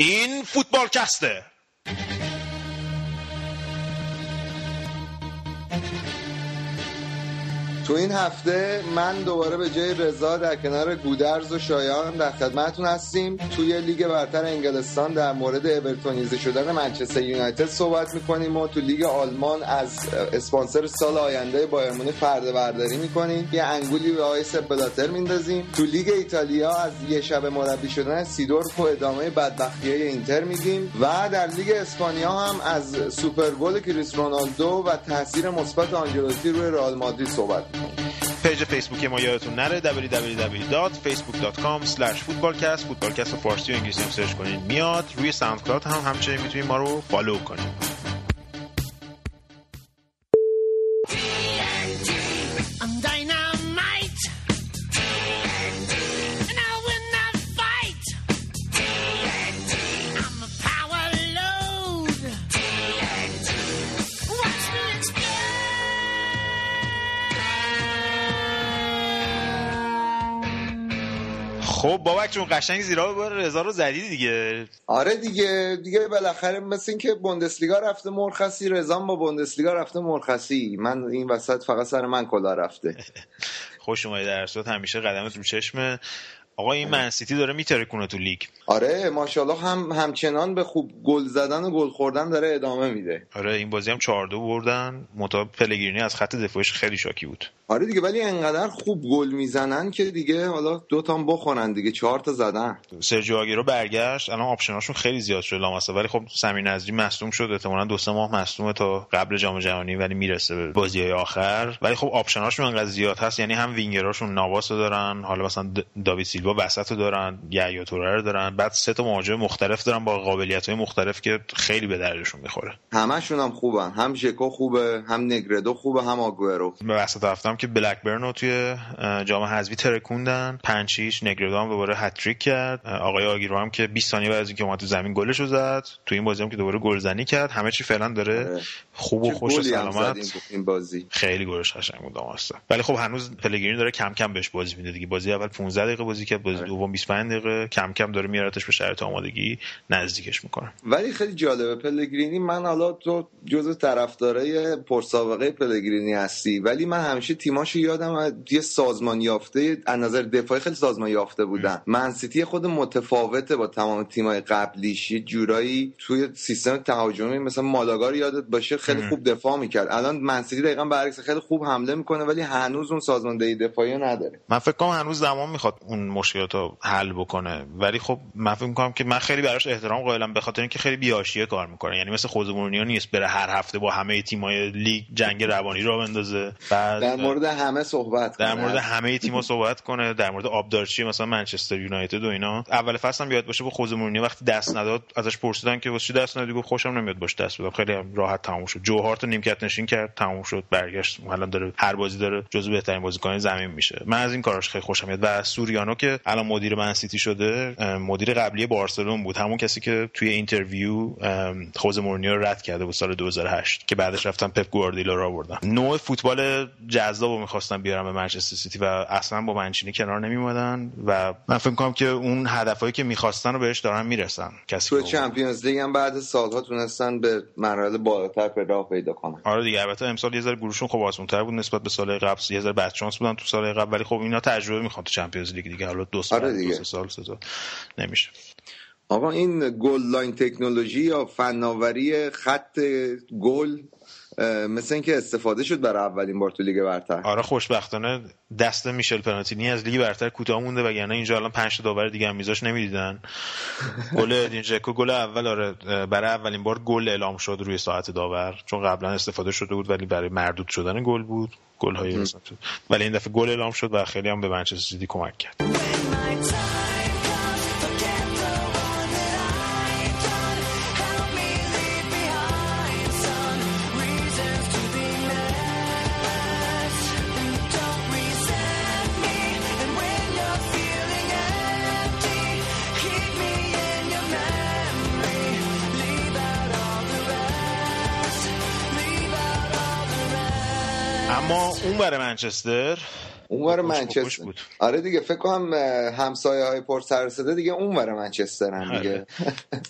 این فوتبال‌کسته. تو این هفته من دوباره به جای رضا در کنار گودرز و شایان در خدمتتون هستیم. توی لیگ برتر انگلستان در مورد اورتونیزه شدن منچستر یونایتد صحبت می‌کنیم و تو لیگ آلمان از اسپانسر سال آینده بایرن مونیخ پرده برداری می‌کنیم. یه انگولی به آقای بلاتر میندازیم. تو لیگ ایتالیا از یه شبه مربی شدن سیدورف و ادامه بدبختی اینتر میگیم. و در لیگ اسپانیا هم از سوپر گل کریس رونالدو و تاثیر مثبت آنجلوتی روی رئال مادرید صحبت page فیسبوک ما یادتون نره www.facebook.com footballcast فوتبالکست فارسی و انگلیسی هم search کنین. میاد روی Sound هم همچنین می‌تونید ما رو follow کنید بابک چون قشنگ زیرا بار رضا رو زدی دیگه. آره دیگه دیگه بالاخره مثل اینکه بوندسلیگا رفته مرخصی رضا با بوندسلیگا رفته مرخصی. من این وسط فقط سر من کلا رفته. خوش اومدی در همیشه قدمت رو چشمه آقا این منسیتی داره میترکونه تو لیگ. آره ماشاءالله هم همچنان به خوب گل زدن و گل خوردن داره ادامه میده. آره این بازی هم 4 بردن. متا پلگرینی از خط دفاعش خیلی شاکی بود. آره دیگه ولی انقدر خوب گل می‌زنن که دیگه حالا دو تا بخورن دیگه چهار تا زدن. سرجیو آگیرو برگشت. الان آپشناشون خیلی زیاد شد لامصب ولی خب سمیر نظری مصدوم شد. احتمالاً دو سه ماه مصدومه تا قبل جام جهانی ولی می‌رسه به بازی آخر. ولی خب آپشناشون انقدر زیاد هست. یعنی هم وینگراشون نواس دارن حالا مثلا داوید سیلوا وسط دارن یا توره رو دارن. بعد سه تا مهاجم مختلف دارن با قابلیت های مختلف که خیلی به دردشون می‌خوره. همشون هم خوبن. هم ژکو خوبه هم نگردو خوبه هم آگورو به وسط هفتم که بلکبرن رو توی جام حذفی ترکوندن. پنچیش نگردو هم دوباره هتریک کرد. آقای آگیرو هم که 20 ثانیه بعد از اینکه اومد تو زمین گلش رو زد. تو این بازی هم که دوباره گلزنی کرد. همه چی فعلا داره آره. خوب و خوش و سلامت. این بازی. خیلی گلش قشنگ بود ولی خب هنوز پلگرین داره کم کم بهش بازی میده دیگه. بازی اول 15 دقیقه بازی کرد بازی آره. دوم 25 دقیقه. کم کم داره میارتش به شرط آمادگی نزدیکش می‌کنه. ولی خیلی جالبه پلگرینی. من حالا تو جزء طرفدارای پرسابقه پلگرینی هستی. ولی من همیشه تیماشو یادم یه سازمان یافته از نظر دفاعی خیلی سازمان یافته بودن. منسیتی خود متفاوته با تمام تیمای قبلیش. یه جورایی توی سیستم تهاجمی مثلا مالاگا یادت باشه خیلی خوب دفاع می‌کرد. الان منسیتی دقیقا برعکس خیلی خوب حمله می‌کنه ولی هنوز اون سازماندهی دفاعی نداره. من فکر کنم هنوز زمان می‌خواد اون مشکلات رو حل بکنه. ولی خب من فکر می‌کنم که من خیلی براش احترام قائلم به خاطر اینکه خیلی بیاشیه کار می‌کنه. یعنی مثل خود مورینیو نیست بره هر هفته با همه تیمای لیگ جنگ روانی را بندازه. بعد در مورد همه صحبت در مورد همه تیم‌ها صحبت کنه در مورد آبدارچی مثلا منچستر یونایتد و اینا. اول فصل هم یاد باشه با خود مورینیو وقتی دست نداد ازش پرسیدن که واسه دست ندادی؟ گفت خوشم نمیاد باش دست بدم. خیلی راحت تموم شد. جو هارت نیمکت نشین کرد تموم شد. برگشت. الان داره هر بازی داره جزو بهترین بازیکن زمین میشه. من از این کاراش خیلی خوشم میاد. و سوریانو که الان مدیر من‌سیتی شده مدیر قبلی بارسلون بود. همون کسی که توی interview خوزه مورینیو رو رد کرده بود سال 2008 که بعدش رفتن پپ گواردیولا رو آوردن. نوع فوتبال جذاب رو می‌خواستن بیارن به منچستر سیتی و اصلا با مانچینی کنار نمیومدن و من فکر کنم که اون هدفهایی که می‌خواستن رو بهش دارن می‌رسن. کسی تو Champions League هم بعد سالها تونستن به مرحله بالاتر راه پیدا کنن. آره دیگه البته امسال یه ذره گروشون خب آسون‌تر بود نسبت به سال قبل یه ذره بد شانس بودن تو سال قبل ولی خب اینا تجربه می‌خوان تو Champions League دیگه. حالا دو سال آره دیگه. دو سال سه سال. نمیشه. آقا این goal line technology یا فناوری خط گل مثل اینکه استفاده شد برای اولین بار تو لیگ برتر. آره خوشبختانه دست میشل پلاتینی از لیگ برتر کوتاه مونده وگرنه اینجا الان 5 تا داور دیگه هم میذاش نمی‌دیدن. گل ادین ژکو گل اول آره برای اولین بار گل اعلام شد روی ساعت داور. چون قبلا استفاده شده بود ولی برای مردود شدن گل بود گل های ولی این دفعه گل اعلام شد و خیلی هم به منچستر سیتی کمک کرد. منچستر اونور منچستر. بود. آره دیگه فکر کنم همسایه های پر سر دیگه اونور منچستر هم دیگه. آره.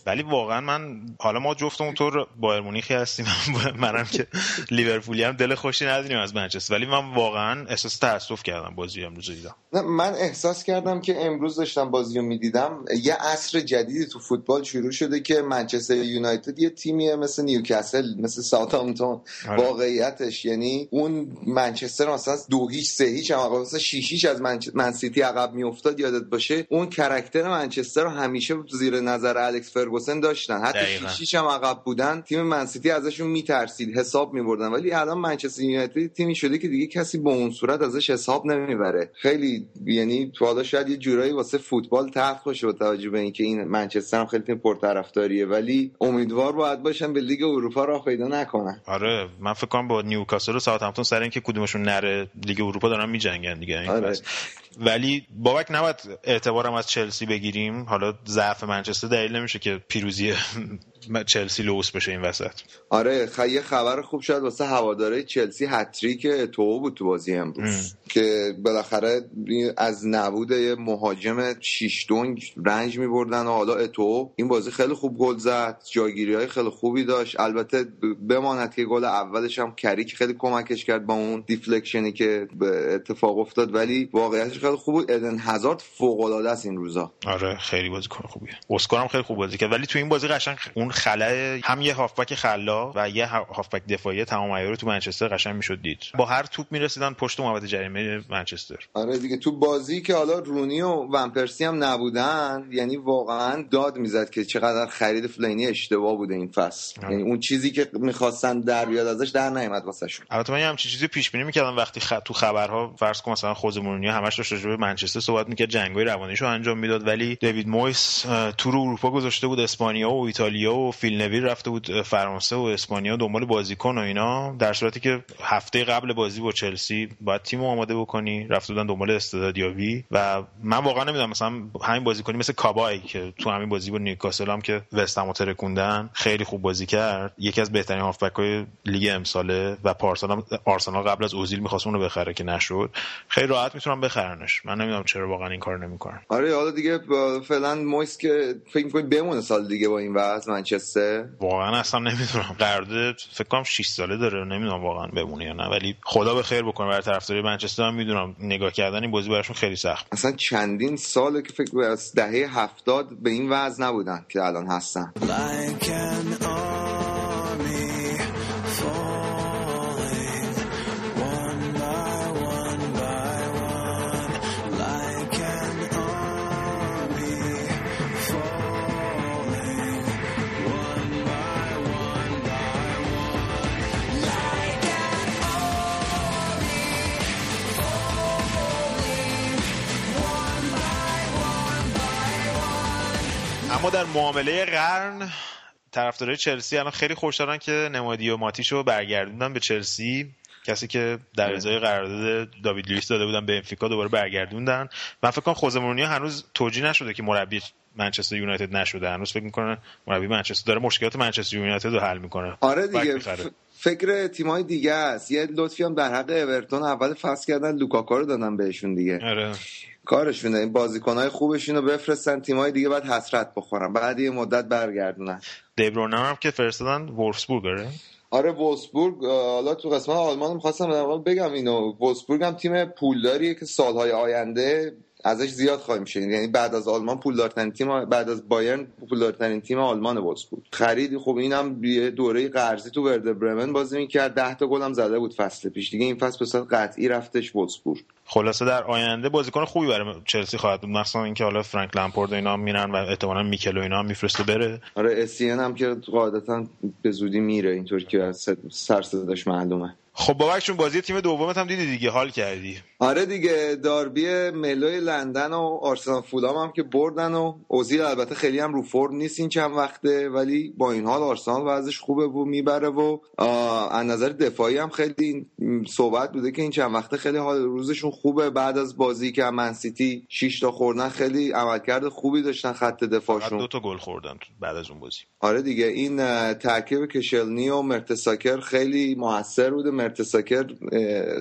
ولی واقعا من حالا ما جفتمون طور بایر مونیخی هستیم. منم که لیورپولی هم دل خوشی نداریم از منچستر. ولی من واقعا احساس تاسف کردم بازی امروز دیدم. من احساس کردم که امروز داشتم بازی رو می‌دیدم. یه عصر جدیدی تو فوتبال شروع شده که منچستر یونایتد یه تیمیه مثل نیوکاسل مثل ساوثهامپتون. آره. واقعیتش یعنی اون منچستر مثلا دو هیچ سه هیچ هم مثلا شیش از من‌سیتی عقب میافتاد یادت باشه؟ اون character منچستر رو همیشه زیر نظر الکس فرگوسن داشتن. حتی شیش هم عقب بودن تیم من‌سیتی ازشون میترسید حساب میبردن. ولی الان منچستر یونایتد تیمی شده که دیگه کسی به اون صورت ازش حساب نمی‌بره. خیلی یعنی تو حالا شاید یه جورایی واسه فوتبال تلخ باشه با توجه به اینکه این منچستر هم خیلی تیم پرطرفداریه. ولی امیدوار باید باشن به لیگ اروپا راه پیدا نکنن. آره من فکر کنم با نیوکاسل و ساوثهامپتون سر اینکه کدومشون نره لیگ اروپا دارن میجنگن. دیگه آره. ولی بابک نباید اعتبارم از چلسی بگیریم. حالا ضعف منچستر دلیل نمیشه که پیروزی چلسی لوس بشه این وسط. آره یه خبر خوب شد واسه هواداره چلسی هتریک اتوئو تو بازی امروز. که بالاخره از نبود مهاجم شیش دونگ رنج میبردن و حالا اتوئو این بازی خیلی خوب گل زد جاگیری های خیلی خوبی داشت. البته بماند که گل اولش هم کریک خیلی کمکش کرد با اون دیفلکشنی که اتفاق افتاد ولی واقعیتش خیلی خوب بود. ادن هزارد فوق العاده است این روزا. آره خیلی بازیکن خوبیه. اسکار هم خیلی خوب بازی کرد. ولی تو این بازی قشنگ اون خلای هم یه هافبک خلا و یه هافبک دفاعی تمام عیار تو منچستر قشنگ می‌شد دید. با هر توپ می‌رسیدن پشت محوطه جریمه منچستر. آره دیگه تو بازی که حالا رونی و ونپرسی هم نبودن یعنی واقعا داد می‌زد که چقدر خرید فلینی اشتباه بوده این فصل. یعنی اون چیزی که می‌خواستن در بیاد ازش در نیومد واسهشون. البته من همچین چیزی پیش بینی می‌کردم وقتی خ... تو خبرها فرض کن مثلا خوزه مورینیو همش داشت راجع به منچستر صحبت می‌کرد جنگای روانیشو انجام می‌داد ولی دیوید مویس tour اروپا گذاشته بود اسپانیا و ایتالیا و فیل نویل رفته بود فرانسه و اسپانیا دنبال بازیکن و اینا. در صورتی که هفته قبل بازی با چلسی باید تیم آماده بکنی. رفته بودن دنبال استعدادیابی و من واقعا نمی‌دونم مثلا همین بازیکنی مثل کابای که تو همین بازی با نیوکاسل هم که وستهم رو ترکوندن خیلی خوب بازی کرد. یکی از بهترین هافبک های لیگ امساله و پارسال آرسنال قبل از اوزیل می‌خواست اونو بخره که نشد. خیلی راحت می‌تونم بخرنش. من نمی‌دونم چرا واقعا این کار نمی‌کنن. آره حالا دیگه فعلا مویس که فکر می‌کنی بمونه سال دیگه با این وضع منچستر واقعا اصلا نمی‌دونم. قرارداد فکر کنم 6 ساله داره. نمی‌دونم واقعا بمونه یا نه. ولی خدا به خیر بکنه برای طرفدارای منچستر هم می‌دونم. نگاه کردن این بازی براشون خیلی سخت. اصلا چندین ساله که فکر از دهه هفتاد به این وضع نبودن که الان هستن. اما در معامله قرن طرفدارای چلسی الان خیلی خوشحالن که نمانیا ماتیچو برگردوندن به چلسی. کسی که در ازای قرارداد داوید لوئیس داده بودن به بنفیکا دوباره برگردوندن. من فکر کنم خوزه مورینیو هنوز توجیه نشده که مربی منچستر یونایتد نشده. هنوز فکر می‌کنه مربی منچستر داره مشکلات منچستر یونایتد رو حل می‌کنه. آره دیگه. فکر تیمای دیگه است. یه لطفی هم در حق اورتون اول فصل کردن. لوکاکو رو دادن بهشون دیگه. آره. کارشونه این بازیکنهای خوبشون رو بفرستن تیمای دیگه بعد حسرت بخورن. بعد یه مدت برگردونن. دیبرونه هم که فرستادن وولفسبورگ آره آره وولفسبورگ حالا تو قسمت آلمان می‌خواستم بگم اینو. وولفسبورگ هم تیم پولداریه که سالهای آینده ازش زیاد خواهیم شنید. یعنی بعد از آلمان پولدارترین تیم بعد از بایرن پولدارترین تیم آلمان وولفسبورگ خریدی خب اینم یه دوره قرضی تو ورد برمن بازی می‌کرد. 10 تا گل هم زده بود فصل پیش. دیگه این فصل به قطعی رفتش وولفسبورگ. خلاصه در آینده بازیکن خوبی برای چلسی خواهد بود. مثلا اینکه حالا فرانک لامپورد اینا میرن و احتمالاً میکل و اینا هم میفرسته بره. آره اسین هم که قاعدتا به زودی میره. اینطور که سر صداش معلومه. خب بابک چون بازی تیم دومت هم دیدی دیگه حال کردی. آره دیگه داربی ملوی لندن و آرسنال فولام هم که بردن و اوزیل البته خیلی هم رو فرم نیست این چند وقته ولی با این حال آرسنال وضعش خوبه و می‌بره و از نظر دفاعی هم خیلی صحبت بوده که این چند وقته خیلی حال روزشون خوبه. بعد از بازی که من سیتی 6 تا خوردن خیلی عملکرد خوبی داشتن خط دفاعشون. دو تا گل خوردن بعد از اون بازی. آره دیگه این ترکیب کشلنی و مرتساکر خیلی موثر بوده. مرتساکر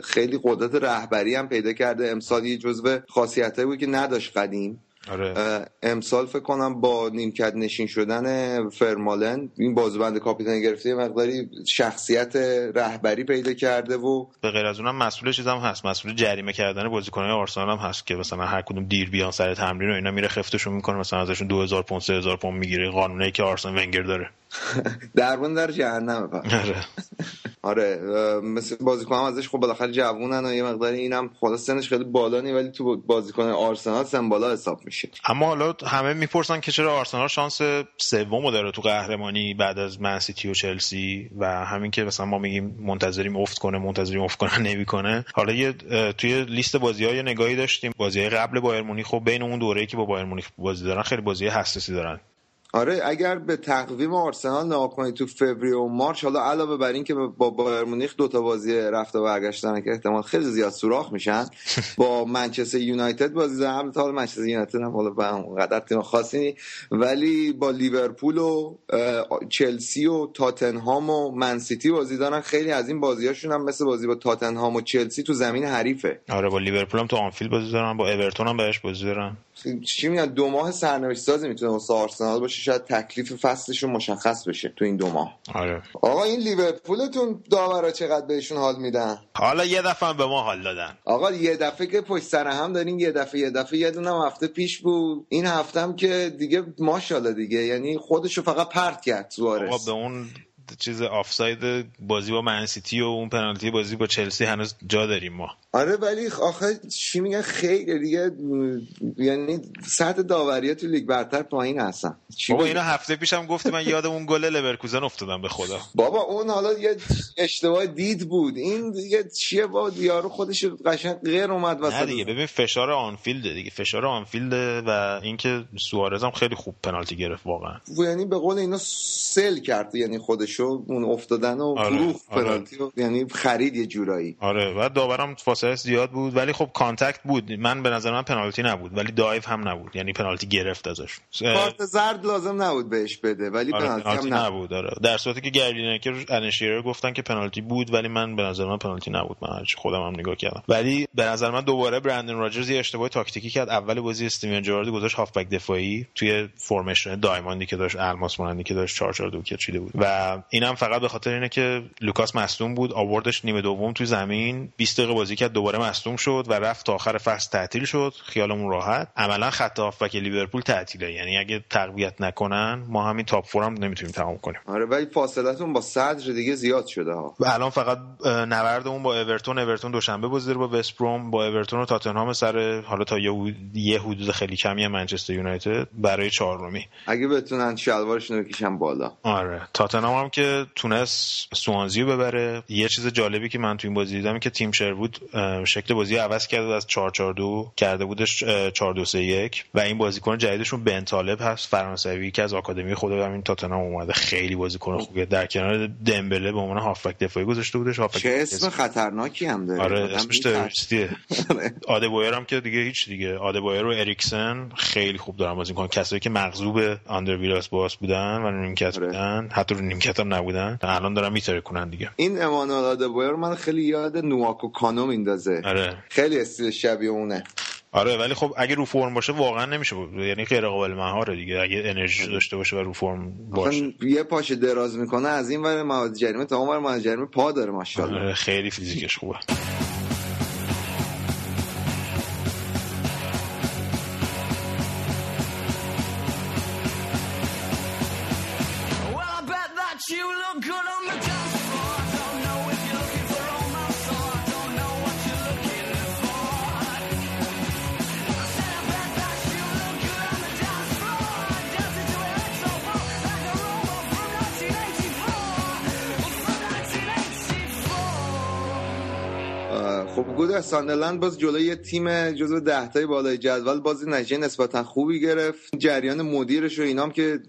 خیلی قدرت رهبری هم پیدا کرده. امسال یه جزو خاصیتایی بود که نداشت قدیم. آره. امسال فکر کنم با نیمکت نشین شدن فرمالن این بازوبند کاپیتان گرفته مقداری شخصیت رهبری پیدا کرده و به غیر از اونم مسئول چیزم هست. مسئول جریمه کردن بازیکنان آرسنال هم هست که مثلا هر کدوم دیر بیان سر تمرین و اینا میره خفتشون می‌کنه. مثلا ازشون 2000 پوند 3000 پوند می‌گیره. قانونی که آرسنال ونگر داره. دربون در جهنم. آره. آره مثل بازیکن هم ازش خب بالاخره جوونن و یه مقداری اینم خدا سنش خیلی بالا نی ولی تو بازیکن آرسنال سن بالا حساب میشه. اما حالا همه می‌پرسن که چرا آرسنال شانس سومو داره تو قهرمانی بعد از منسیتی و چلسی و همین که مثلا ما میگیم منتظریم افت کنه منتظریم افت کنه نمی‌کنه. حالا یه توی لیست بازی های نگاهی داشتیم بازی قبل بایر مونیخ خب بین اون دوره‌ای که با بایر مونیخ بازی دارن خیلی بازی حساسی دارن. آره اگر به تقویم آرسنال نگاه کنید تو فوریه و مارچ حالا علاوه بر اینکه با بایر مونیخ دو تا بازی رفته و برگشتن که احتمال خیلی زیاد سوراخ میشن با منچستر یونایتد بازی دارن البته حالا منچستر یونایتد هم حالا به قدر تیم خاصی ولی با لیورپول و چلسی و تاتنهام و منسیتی بازی دارن خیلی از این بازیاشون هم مثل بازی با تاتنهام و چلسی تو زمین حریفه. آره با لیورپول هم تو آنفیلد بازی دارن با اورتون هم بهش بازی دارن. چی میگن؟ دو ماه سرنوشت سازی می‌تونه واسه آرسنال باشه. شاید تکلیف فصلشون مشخص بشه تو این دو ماه. آره. آقا این لیورپولتون داورا چقدر بهشون حال میدن؟ حالا یه دفعه به ما حال دادن. آقا یه دفعه که پشت سر هم دارین یه دفعه یه دفعه یه دونه هفته پیش بود. این هفته هم که دیگه ماشاءالله دیگه یعنی خودشو فقط پرت کرد سوارز آقا به اون چیز آفساید بازی با منسیتی و اون پنالتی بازی با چلسی هنوز جا داریم ما. آره ولی آخه چی میگن؟ خیلی دیگه یعنی سطح داوری تو لیگ برتر پایین هستن. بابا اینا هفته پیشم گفتی من یاد اون گل لورکوزن افتادم به خدا. بابا اون حالا یه اشتباه دید بود. این دیگه چیه با یارو خودش قشنگ غیر اومد وسط. نه دیگه ببین فشار آنفیلد دیگه فشار آنفیلد و اینکه سوارز هم خیلی خوب پنالتی گرفت واقعا. یعنی به قول اینا sell کرد یعنی خودشو اون افتادن و آره. فروخت آره. پنالتی یعنی خرید یه جورایی. آره و داورم فاصله زیاد بود ولی خب contact بود. من به نظر من پنالتی نبود ولی dive هم نبود. یعنی پنالتی گرفت ازش. کارت زرد لازم نبود بهش بده ولی آره پنالتی, پنالتی هم نبود داره در صورتی که گری لینکر و الن شیرر گفتن که پنالتی بود ولی من به نظر من پنالتی نبود. من هرچی خودم هم نگاه کردم. ولی به نظر من دوباره برندن راجرز یه اشتباه تاکتیکی کرد. اول بازی استیون جراردی گذاشت هافبک دفاعی توی formation diamond ی که داشت الماس مانندی که داشت 4 4 2 چیده بود. و اینم فقط به خاطر اینه که لوکاس مصدوم بود آوردش نیمه دوم تو زمین 20 دقیقه بازی کرد دوباره مصدوم شد و رفت تا آخر فصل تعطیل شد. خیالمون راحت. عملا خط هافبک لیورپول تعطیله. یعنی اگه تقویت نکنن ما همین top four هم نمی‌تونیم تمام کنیم. آره ولی فاصلتون با صدر دیگه زیاد شده ها. و الان فقط نبردمون با اورتون. اورتون دوشنبه بازی با وستبروم با اورتون و تاتنهام سر حالا تا یه یه حدود خیلی کمی منچستر یونایتد برای چهارمی. اگه بتونن شلوارشون بکشن بالا. آره. تاتنهام هم که تونست سوانزی ببره. یه چیز جالبی که من تو این بازی دیدم که تیم بود شکل بازی عوض کرده از 4 4 2 کرده بودش 4 2 3 1 و این بازیکن جدیدشون بن طالب هست فرانسوی که از آکادمی خود همین تاتنهام اومده. خیلی بازیکن خوبه. در کنار دمبله به عنوان هافبک دفاعی گذاشته بودش. هافبک چه اسم خطرناکی هم داره. آره اسمش تروریستیه. آدبایر هم که دیگه هیچ دیگه. آدبایر و اریکسن خیلی خوب دارن بازی می‌کنن. کسایی که مغضوب آندره ویلاس بواش بودن و نیمکت آره. بودن حتی رو نیمکت هم نبودن. الان دارن میترکونن دیگه. این امانوئل آدبایر من خیلی یاد نوانکو کانو میندازه. آره. خیلی استیل شبیه اونه. آره ولی خب اگه رو فرم باشه واقعا نمیشه یعنی غیر قابل مهاره دیگه. اگه انرژی داشته باشه و رو فرم باشه. یه پاشه دراز می‌کنه از این ور مواد جریمه تا اون ور مواد جریمه پا داره ماشاءالله. آره خیلی فیزیکش خوبه. خود ساندرلند باز جلوی تیم جزو ده تای بالای جدول بازی نتیجه نسبتا خوبی گرفت. جریان مدیرش و اینام که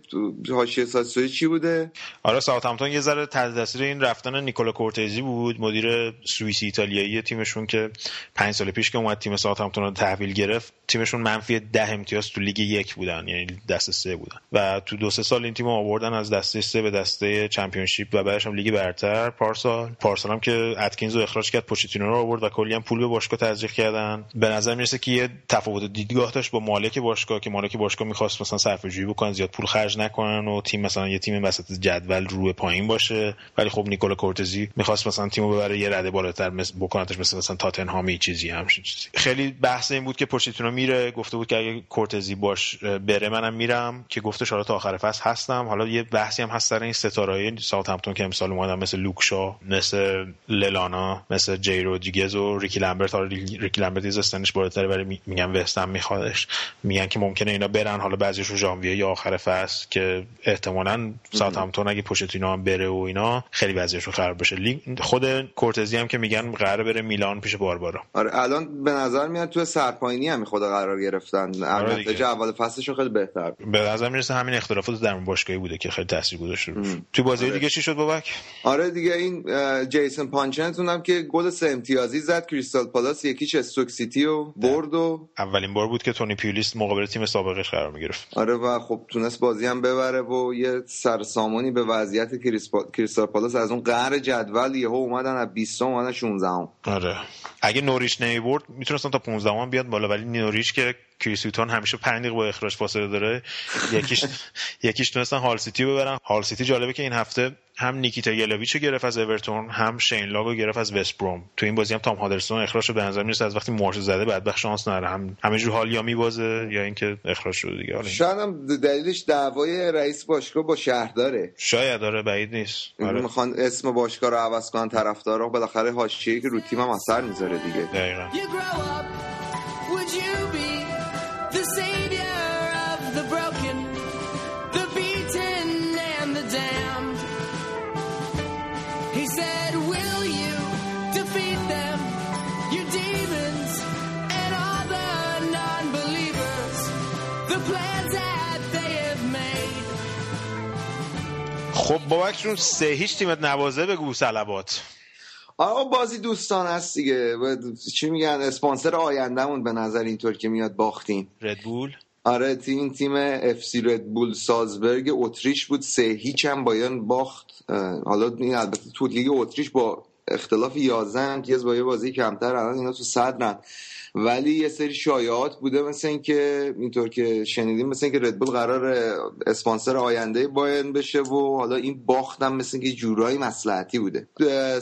حاشیه سازی چی بوده؟ آره ساوثهمپتون یه ذره تحت تاثیر این رفتن نیکولا کورتزی بود مدیر سوئیسی ایتالیایی تیمشون که پنج سال پیش که اومد تیم ساوثهمپتون رو تحویل گرفت تیمشون منفی ده امتیاز تو لیگ یک بودن یعنی دسته سه بودن. و تو دو سه سال این تیم آوردن از دسته سه به دسته چمپیونشیپ و بعدش هم لیگ برتر پارسال. پارسال هم که اتکینز رو اخراج کرد پوچتینو رو آورد و کلی هم پول به باشگاه تزریق کردن. به نظر می‌رسه که یه تفاوت دیدگاه داشت با مالک باشگاه که مالک باشگاه می‌خواست مثلا صرفه جویی بکنن زیاد پول خرج نکنن و تیم مثلا یه تیم وسط جدول رو به پایین باشه. ولی خب نیکولا کورتزی می‌خواست مثلا تیمو ببره یه رده بالاتر مثل بکنتش مثل مثلا تاتنهام چیزی همچین چیزی. خیلی بحث این بود که پوچتینو میره. گفته بود که اگه کورتزی پاشه بره منم میرم. که گفتش حالا تا آخر فصل هستم. حالا یه بحثی هم هست سر این ستاره ساوثهمپتون که امسال اومدن مثل لوک شا مثل للانا مثل جی رودریگز و ریکی لمبرت حالا ریکی لمبرت یه سنش بالاتره ولی میگن وستم میخوادش. میگن که ممکنه اینا برن حالا بعضیشون ژانویه یا آخر فصل که احتمالاً ساوثهمپتون اگه پوچتینو هم بره و اینا خیلی وضعیتشون خراب بشه. خود کورتزی هم که میگن قرار بره میلان پیش باربارا. آره الان به نظر میاد تو سرپایینی هم خود قرار گرفتن. آره اول فصلشون خیلی بهتر. به نظر می‌رسه همین اختلافات در باشگاهی بوده که خیلی تاثیر گذاشته تو بازی آره. دیگه چی شد بابک؟ آره دیگه این جیسون پانچئون هم که گل سه امتیازی زد کریستال پالاس یکیش استوک سیتی رو برد و اولین بار بود که تونی پیولیس مقابل تیم سابقش قرار می‌گرفت. آره و خب تونست بازی هم ببره و یه سر و سامونی به وضعیت کریستال پالاس از اون قعر جدول یهو اومدن از 20 اومدن 16 آره. اگه نوریچ نمی‌برد می‌تونستن تا 15 هم بیاد بالا ولی نوریچ که کریس هیوتون همیشه 5 دقیقه با اخراج فاصله داره. یک هیچ یک هیچ تونستن هال سیتی ببرن. هال سیتی جالبه که این هفته هم نیکیتسا یلاویچو گرفت از اورتون هم شین لانگو گرفت از وست بروم تو این بازی هم تام هادلستون اخراج شد به نظر می‌رسه از وقتی موهاش زده بعد شانس نره هم همینجور حال یا میبازه یا اینکه اخراج شده دیگه. شاید هم دلیلش دعوای رئیس باشگاه با شهرداره. شاید داره بعید نیست. آره. می‌خوان اسم باشگاه رو عوض کنن طرفدارا. بالاخره حاشیه‌ای که رو تیم هم اثر می‌ذاره دیگه. دقیقاً. خب بابکشون سه هیچ تیمت نوازه بگو سلبات آقا بازی دوستان هست دیگه. چی میگن؟ اسپانسر آیندهمون به نظر اینطور که میاد باختیم ردبول آره تیم تیم اف سی ردبول سازبرگ اتریش بود. سه هیچ هم بایان باخت. حالا این البته تو لیگ اتریش با اختلاف 11 امتیاز با یه بازی کمتر الان اینا تو صدرن ولی یه سری شایعات بوده مثل اینکه اینطور که شنیدیم مثل اینکه ردبول قرار اسپانسر آینده باین بشه و حالا این باختم مثل اینکه جورایی مسلحتی بوده.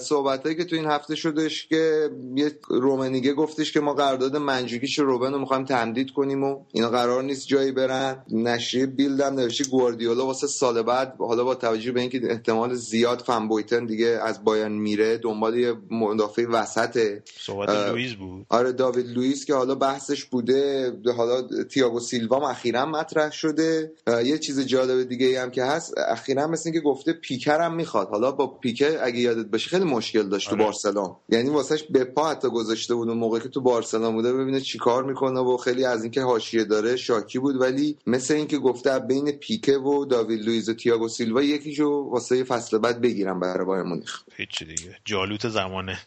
صحبتایی که تو این هفته شدش که یه رومنیگه گفتش که ما قرارداد منجوکیش روبن رو می‌خوایم تمدید کنیم و اینا قرار نیست جایی برن. نشریه بیلدم نوشته گواردیولا واسه سال بعد حالا با توجه به اینکه احتمال زیاد فن بویتن دیگه از بایان میره دنبال یه مدافع وسطه صحبت لوئیس بود. آره داوید لوئیس که حالا بحثش بوده حالا تییاگو سیلوا اخیرا مطرح شده. یه چیز جالب دیگه هم که هست اخیرا مثل که گفته پیکر هم می‌خواد. حالا با پیکر اگه یادت باشه خیلی مشکل داشت آره. تو بارسلون. یعنی واسهش به پا حتی گذاشته بود اون موقع که تو بارسلون بوده ببینه چیکار می‌کنه و خیلی از اینکه حاشیه داره شاکی بود. ولی مثل اینکه گفته بین پیکه و داوید لوئیز و تییاگو سیلوا یکیشو واسه فصل بعد بگیرم برای بایر مونیخ. هیچ دیگه. جالوت زمانه.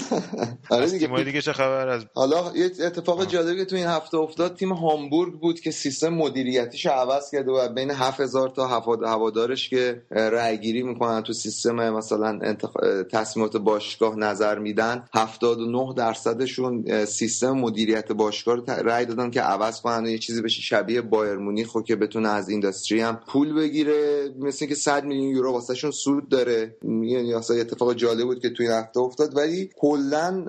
آره دیگه. دیگه چه خبر از حالا یه اتفاق جالبی که تو این هفته افتاد تیم هامبورگ بود که سیستم مدیریتیش عوض کرده و بین 7000 تا هوادارش که رأی گیری می‌کنن تو سیستم مثلا انتخ... تصمیمات باشگاه نظر میدن 79 درصدشون سیستم مدیریت باشگاه رو رأی دادن که عوض کنن و یه چیزی بشه شبیه بایر مونیخ که بتونه از industry هم پول بگیره. مثل که 100 میلیون یورو واسهشون سود داره. یعنی اصلا اتفاق جالب بود که توی هفته افتاد. ولی کلا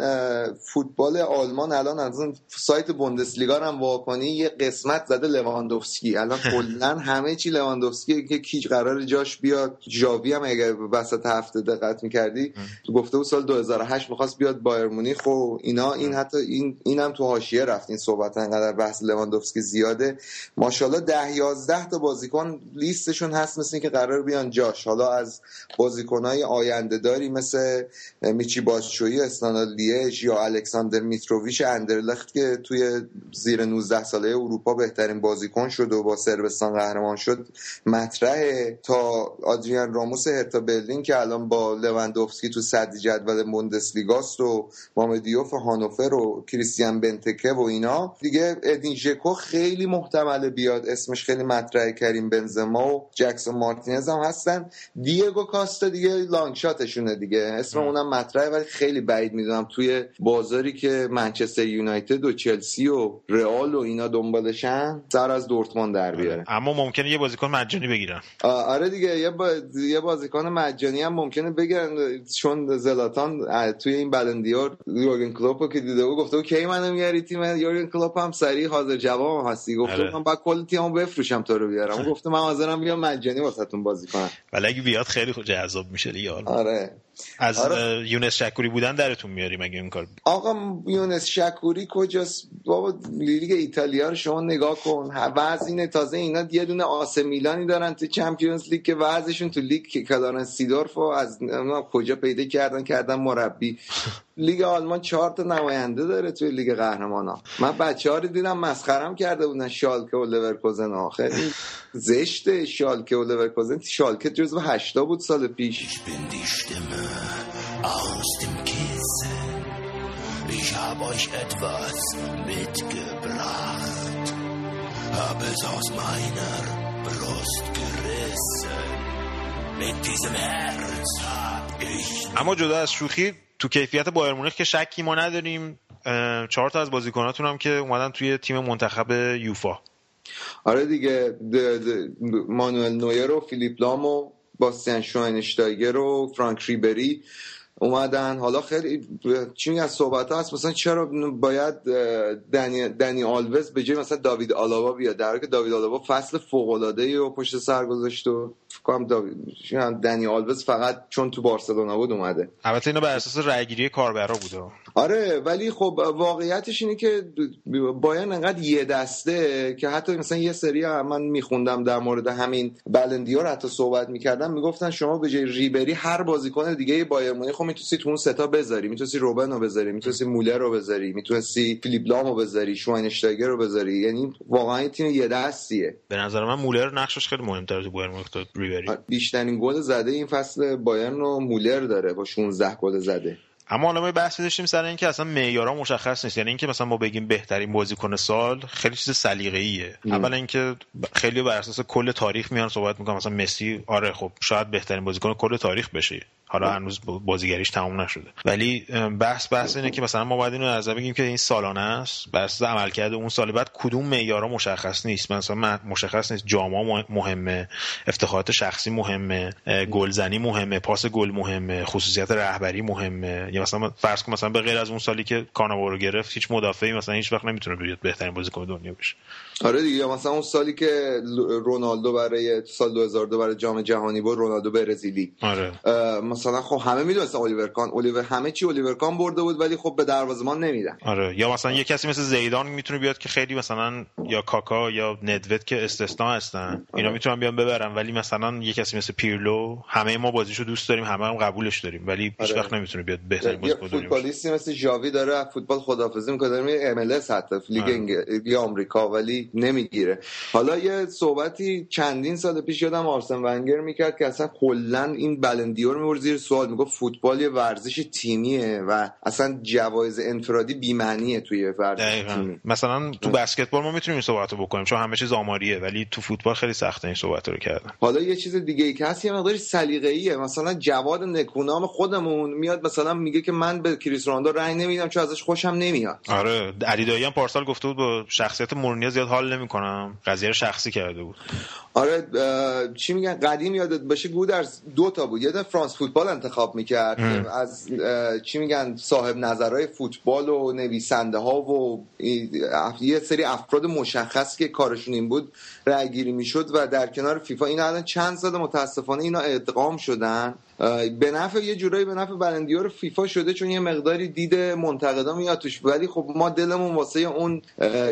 فوتبال آلمان الان از اون سایت بوندسلیگا هم واکنی یه قسمت زده لواندوفسکی. الان کلا همه چی لواندوفسکی که کی قراره جاش بیاد. جاوی هم اگر وسط هفته دقت می‌کردی گفته بود سال 2008 می‌خواست بیاد بایر مونیخ و اینا. این حتی این اینم تو حاشیه رفت این صحبت. انقدر بحث لواندوفسکی زیاده. ماشاءالله 10 11 تا بازیکن لیستشون هست مثل که قرار بیان جاش. حالا از بازیکنهای آینده داری مثل میچی بازچویی استانال لیژ یا الکساندر میتروویچ اندرلخت که توی زیر 19 ساله اروپا بهترین بازیکن شد و با سربستان قهرمان شد مطرح تا آدریان راموس هرتا برلین که الان با لوندوفسکی تو صدر جدول بوندسلیگاست و مامدیوف هانوفر و کریستیان بنتکه و اینا. دیگه ادین ژکو خیلی محتمل بیاد. اسمش خیلی مطرح کریم بنزما و جکسون مارتینز هم هستن. دیگو کاستا دیگه لانگ شاتشونه دیگه. اسم اونم مطرحه ولی خیلی بعید می‌دونم. توی بازاری که منچستر یونایتد و چلسی و رئال و اینا دنبالشن سر از دورتموند در بیاره. اما ممکنه یه بازیکن مجانی بگیرن. آره دیگه. یه, با... یه بازیکن مجانی هم ممکنه بگیرن. چون زلاتان توی این بلندیار یورگن کلوپ که دیده بود گفته بود کی منو میاری تیم یورگن کلوپ هم سریع حاضر جواب هستی. گفته آره. من با کل تیمو بفروشم تو رو بیارم. گفته من حاضرم بیام مجانی واسهتون بازی کنم. ولی اگه بیاد خیلی جذاب میشه دیگه آره. از آره. یونس شکوری بودن درتون میاری مگه این کار؟ آقا یونس شکوری کجاست؟ بابا لیگ ایتالیا رو شما نگاه کن. وضع اینه تازه اینا یه دونه آس میلانی دارن تو چمپیونز لیگ که وضعشون تو لیگ که کدارن سیدورف از کجا پیدا کردن کردن مربی. لیگ آلمان چهار تا نماینده داره توی لیگ ها من بچه ها رو دیدم مسخرم کرده بودن شالکه و لورکوزن آخر زشته شالکه و لورکوزن شالکه جزو هشتا بود سال پیش aus dem Kissen. Ich hab euch etwas mitgebracht. Hab es aus meiner Brust gerissen. Mit diesem Herz hab ich... اما جدا از شوخی تو کیفیت بایر مونیخ که شکی ما نداریم. چهار تا از بازیکناتون هم که اومدن توی تیم منتخب یوفا. آره دیگه مانوئل نویر و فیلیپ لام و باستیان شواینشتایگر و فرانک ریبری. اومدن. حالا خیلی چی از صحبت هست. مثلا چرا باید دنی, دنی آلوز به جای مثلا داوید آلابا بیاد؟ در که داوید آلابا فصل فوق العاده و پشت سر گذاشت و فکر داوید دنی آلوز فقط چون تو بارسلونا بود اومده. البته اینا بر اساس رأیگیری کاربرا بوده آره ولی خب واقعیتش اینه که باید انقدر یه دسته که حتی مثلا یه سری من میخوندم در مورد همین بلندیار حتی صحبت می‌کردم می‌گفتن شما به جای ریبری هر بازیکن دیگه بایر مونیخ خب می‌تونستی تو اون ستا بذاری. می‌تونستی روبن رو بذاری می‌تونستی مولر رو بذاری می‌تونستی فیلیپ لام رو بذاری شواینشتاگر رو بذاری. یعنی واقعا تیم یه دستیه. به نظر من مولر نقشش خیلی مهمتره تو بایر مونیخ تا ریبری. بیشترین گل زده این فصل بایرن رو مولر داره با 16 گل زده. اما حالا ما بحث داشتیم سر اینکه اصلا معیارا مشخص نیست. یعنی اینکه مثلا ما بگیم بهترین بازیکن سال خیلی چیز سلیقه ایه اولا اینکه خیلی بر اساس کل تاریخ میان صحبت می‌کنن. مثلا مسی آره خب شاید بهترین بازیکن کل تاریخ بشه. حالا هنوز بازیگریش تموم نشده. ولی بحث بحث اینه که مثلا ما باید اینو از بگیم که این سالانه است. اساس عملکرد اون سال بعد کدوم معیارا مشخص نیست؟ مثلا مشخص نیست. جاما مهمه. افتخارات شخصی مهمه. گلزنی مهمه. پاس گل مهمه. خصوصیت رهبری مهمه. یا مثلا فرض کن مثلا به غیر از اون سالی که کاناوارو گرفت هیچ مدافعی مثلا هیچ وقت نمی‌تونه بیاد بهترین بازیکن دنیا بشه. آره دیگه مثلا اون سالی که رونالدو برای سال 2002 برای جام جهانی بود رونالدو برزیلی. آره. مثلا خب همه می‌دونستن الیور کان الیور همه چی الیور کان برده بود ولی خب به دروازه‌بان نمیدن. آره. یا مثلا یه کسی مثل زیدان می‌تونه بیاد که خیلی مثلا یا کاکا یا ندوت که استثنا هستن. اینا می‌تونن بیان ببرن ولی مثلا یه کسی مثل پیرلو همه ما بازیشو دوست داریم همه هم قبولش داریم ولی هیچ آره. وقت نمی‌تونه بیاد بهترین بازیکن فوتبالیستی مثل ژاوی داره فوتبال خدافظی می‌کنه داره MLS حتی لیگ آره. انگلیس آمریکا ولی نمی‌گیره. حالا یه صحبتی چندین سال پیش یادم آرسن ونگر می‌کرد که اصلا کلا این Ballon d'Or می‌آورد زیر سوال می‌گفت فوتبال یه ورزش تیمیه و اصلا جوایز انفرادی بی‌معنیه توی ورزش تیمی. مثلا تو بسکتبال ما می‌تونیم این صحبتو بکنیم چون همه چیز آماریه ولی تو فوتبال خیلی سخته این صحبت رو کردن. حالا یه چیز دیگه ای که هست یه مقداری سلیقه‌ایه. مثلا جواد نکونام خودمون میاد مثلا میگه که من به کریس رونالدو رأی نمیدم چون ازش خوشم نمیاد. آره علی دایی هم پارسال گفته بود با شخصیت مورینیو زیاد حال نمی‌کنم. قضیه رو شخصی کرده بود. آره چی میگن؟ قدیم یادت باشه گودرز دو تا بود. یه فرانس فوتبال انتخاب می‌کرد. از چی میگن؟ صاحب نظرهای فوتبال و نویسنده ها و یه سری افراد مشخص که کارشون این بود رأی گیری می‌شد و در کنار فیفا این الان چند سال متاسفانه اینا ادغام شدن. به نفع یه جورایی به نفع برندیار فیفا شده چون یه مقداری دید منتقدا میاد توش. ولی خب ما دلمون واسه اون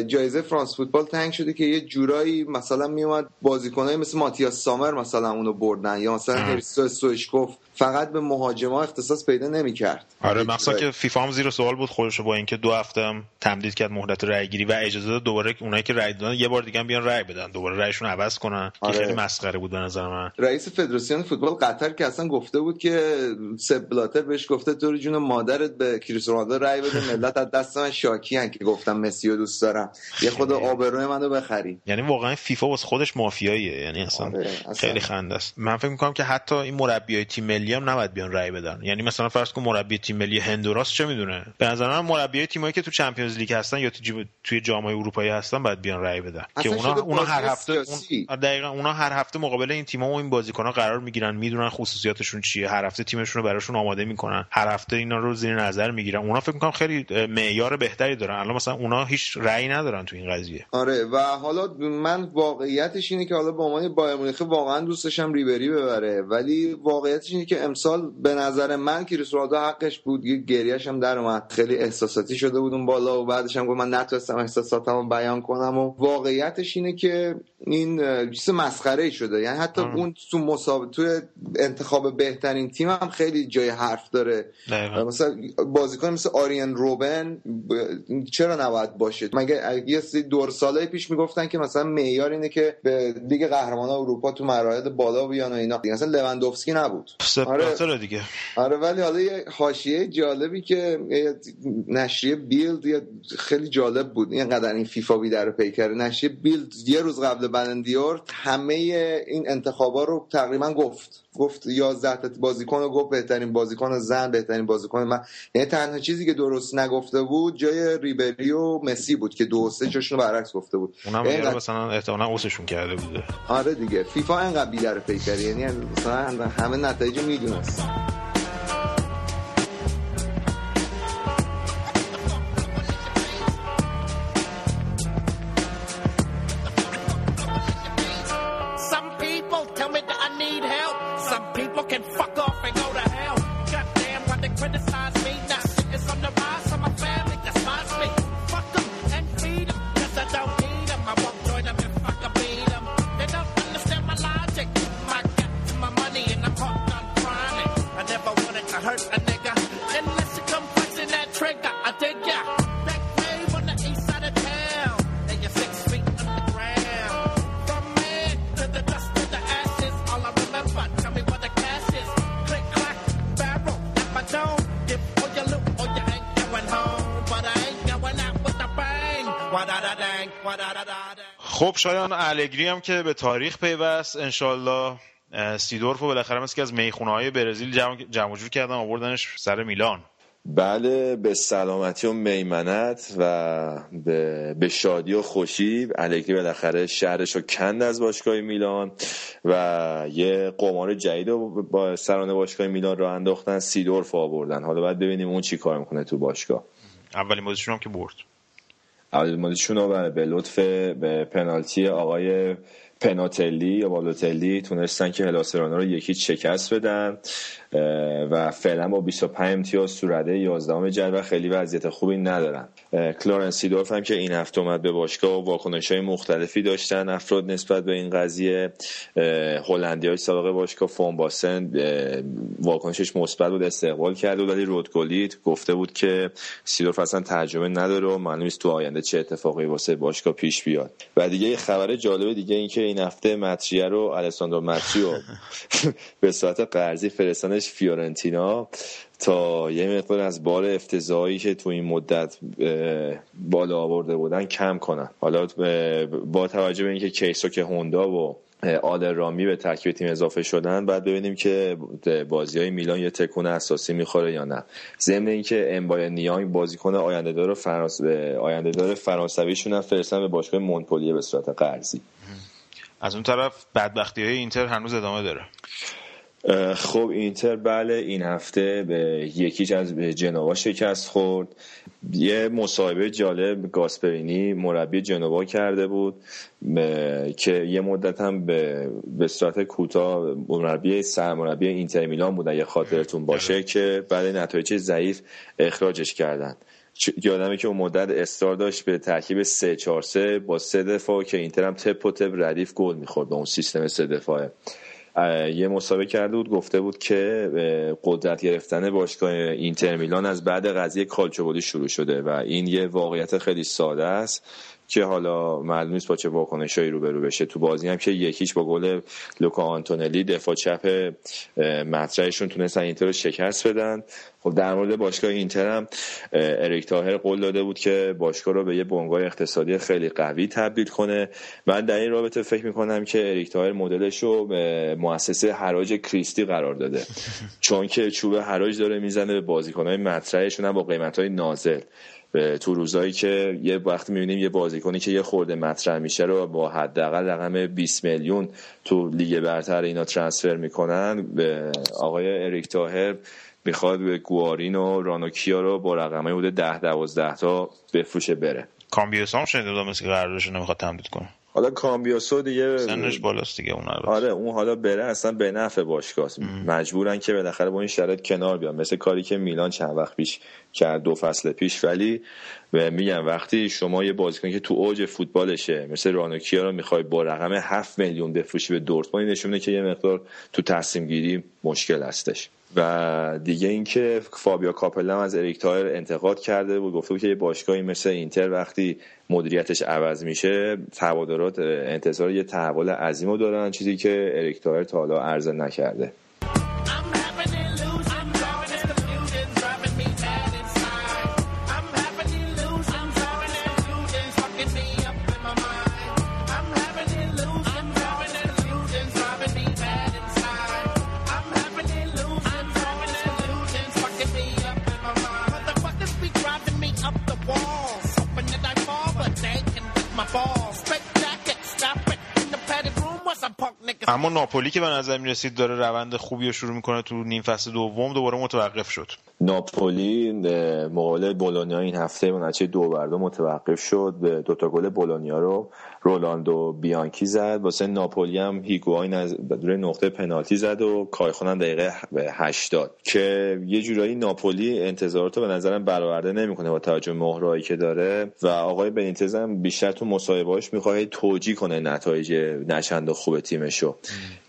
جایزه فرانس فوتبال تنگ شده که یه جورایی مثلا میومد بازیکنای مثل ماتیاس سامر مثلا اونو بردن یا مثلا هریسو سوشکوف فقط به مهاجما اختصاص پیدا نمی‌کرد آره مثلا که فیفا هم زیر سوال بود خودش با اینکه دو هفته هم تمدید کرد مهلت رای گیری و اجازه داد دوباره اونایی که رای دادن یه بار دیگه هم بیان رای بدن دوباره رایشون عوض کنن آره. که خیلی مسخره بود به نظر من رئیس فدراسیون فوتبال قطر که اصلا گفته بود که سب بلاتر بهش گفته تو جون مادرت به کریستیانو رونالدو رای بده ملت از دست من شاکی هن که گفتم مسی رو دوست دارم یه خود آبروی منو بخری یعنی واقعا فیفا واسه خودش مافیاییه یعنی اصلا, آره. اصلا. خیلی خنده است من فکر می‌کنم که حتی این مربیای تیم ملی هم نباید بیان رای بدن. یعنی مثلا فرض کن مربی تیم ملی هندوراس چه می‌دونه؟ به نظر من مربی تیمایی که تو چمپیونز لیگ هستن یا تو توی جام اروپایی هستن باید بیان رای بدن. که اونا اونا هر هفته اون دقیقاً اونا هر هفته مقابل این تیم‌ها و این بازیکن‌ها قرار می‌گیرن می‌دونن خصوصیاتشون چیه هر هفته تیمشون رو براشون آماده می‌کنن هر هفته اینا رو زیر نظر می‌گیرن. اونا فکر می‌کنم خیلی معیار بهتری دارن. الان مثلا اونا هیچ رأی ندارن تو این قضیه. آره و حالا من واقعیتش اینه که حالا با عنوان بایر مونیخ واقعا دوست داشتم ریبری ببره ولی واقعیتش اینه که امسال به نظر من کریستیانو حقش بود. یه گریهش هم در اومد. خیلی احساساتی شده بود اون بالا و بعدش هم گفت من نتونستم احساساتمو بیان کنم و واقعیتش اینه که این چیز مسخره شده. یعنی حتی اون تو مسابقه تو انتخاب بهترین تیم هم خیلی جای حرف داره. مثلا بازیکن مثل آریان روبن چرا نباید باشه؟ مگه یه سری دور ساله پیش می‌گفتن که مثلا معیار اینه که به لیگ قهرمانان اروپا تو مراحل بالا بیان و اینا. مثلا لوندوفسکی نبود. آره. دیگه. آره ولی حالا یه حاشیه جالبی که نشریه بیلد خیلی جالب بود. اینقدر این فیفا بی در پیکره نشریه بیلد یه روز قبل بلندیور همه این انتخابا رو تقریبا گفت. گفت 11 تا بازیکن گفت بهترین بازیکن زن بهترین بازیکن من. یعنی تنها چیزی که درست نگفته بود جای ریبری و مسی بود که دو سه جاشون برعکس گفته بود. اونم یعنی مثلا احتمالاً اوسشون کرده بوده. آره دیگه. فیفا انقدر بیدر یعنی مثلا همه نتایج می‌دونست. شایان الگری هم که به تاریخ پیوست انشالله سیدورف و بالاخره مثل که از می‌خونه های برزیل جمع, جمع جور کردن آوردنش سر میلان. بله به سلامتی و میمنت و به, شادی و خوشی. الگری بالاخره شهرش رو کند از باشگاه میلان و یه قمار جدید رو با سران باشگاه میلان رو انداختن سیدورف آوردن. حالا باید ببینیم اون چی کار می‌کنه تو باشگاه. اولین بازیشون هم که برد. بازیشون رو به لطف به پنالتی آقای پناتلی یا بالوتلی تونستن که هلاس ورونا رو یک هیچ شکست بدن. و فعلا با 25 امتیاز تو رده 11 جدول خیلی وضعیت خوبی ندارن. کلارنس سیدورف هم که این هفته اومد به باشگاه و واکنش های مختلفی داشتن افراد نسبت به این قضیه هلندی های سابقه باشگاه فن باستن واکنشش مثبت بود استقبال کرده ولی رودگولیت گفته بود که سیدورف اصلا ترجمه نداره و معلوم تو آینده چه اتفاقی واسه باشگاه پیش بیاد. و دیگه خبر جالب دیگه این که این هفته متریه رو الساندرو متریو به صورت قرضی فیورنتینا تا یه مقدار از بار افتضاحی که تو این مدت بالا آورده بودن کم کنن. حالا با توجه به اینکه کیسو که هوندا و آدر رامی به ترکیب تیم اضافه شدن بعد ببینیم که بازی های میلان یه تکون اساسی می‌خوره یا نه. ضمن اینکه امبای نیانگ بازیکن آینده دار فرانس آینده دار فرانسویشون هم فرستن به باشگاه مونپلیه به صورت قرضی. از اون طرف بدبختی های اینتر هنوز ادامه داره. خب اینتر بله این هفته به یکیش از جنوا شکست خورد. یه مصاحبه جالب گاسپرینی مربی جنوا کرده بود که یه مدت هم به به صورت کوتاه مربی سرمربی اینتر میلان بود اگه خاطرتون باشه بله. که بعد نتایج ضعیف اخراجش کردن. یادمه که اون مدت استار داشت به ترکیب 3 4 3 با سه دفاع که اینتر هم تپ و تپ ردیف گل می‌خورد به اون سیستم سه دفاعه. یه مسابقه کرده بود گفته بود که قدرت گرفتن باشگاه اینتر میلان از بعد قضیه کالچوبولی شروع شده و این یه واقعیت خیلی ساده است. که حالا معلوم نیست با چه واکنشایی روبرو بشه. تو بازی هم که یکیش با گل لوکا آنتونلی دفاع چپ مطرحشون تونستن اینتر رو شکست بدن. خب در مورد باشگاه اینتر هم اریک تاهر قول داده بود که باشگاه رو به یه بنگاه اقتصادی خیلی قوی تبدیل کنه. من در این رابطه فکر می‌کنم که اریک تاهر مدلش رو به مؤسسه حراج کریستی قرار داده. چون که چوب حراج داره می‌زنه به بازیکنهای مطرحشون هم با قیمت نازل. تو روزایی که یه وقتی می‌بینیم یه بازیکنی که یه خورده مطرح میشه رو با حداقل رقم 20 میلیون تو لیگ برتر اینا ترانسفر می‌کنن. به آقای اریک تاهر می‌خواد به گوارین و رانوکیا رو با رقمه بوده 10 12 تا بفروشه بره. کامبیوس هم شنیده بودم مثل قراردادش نمی‌خواد تمدید کنه. حالا کامبیاسو دیگه سنش بالاست دیگه اون آره اون حالا بره اصلا به نفع باشگاه مجبورن که بالاخره با این شرایط کنار بیان. مثل کاری که میلان چند وقت پیش کرد دو فصل پیش. ولی میگم وقتی شما یه بازیکن که تو اوج فوتبالشه مثل رانوکیا رو می‌خوای با رقم 7 میلیون بفروشی به دورتموند نشونه که یه مقدار تو تصمیم گیری مشکل هستش. و دیگه اینکه فابیو کاپلو هم از اریک توهیر انتقاد کرده بود گفته بود که یه باشگاهی مثل اینتر وقتی مدیریتش عوض میشه هوادارات انتظار یه تحول عظیم رو دارن چیزی که اریک توهیر تا حالا عرضه نکرده. اما ناپولی که به نظر می رسید داره روند خوبی رو شروع می‌کنه تو نیم فصل دوم دوباره متوقف شد. ناپولی مقابل بولونیا این هفته منچه دو بر متوقف شد. به دوتا گل بولونیا رو رولاندو بیانکی زد. واسه ناپولی هم هیگواین از روی نقطه پنالتی زد و کایخونن دقیقه 80 که یه جورایی ناپولی انتظارات به نظرم برآورده نمی‌کنه با توجه مهرایی که داره. و آقای بنیتز هم بیشتر تو مصاحبه‌اش می‌خواد توجیه کنه نتایج نشند خوب تیمشو.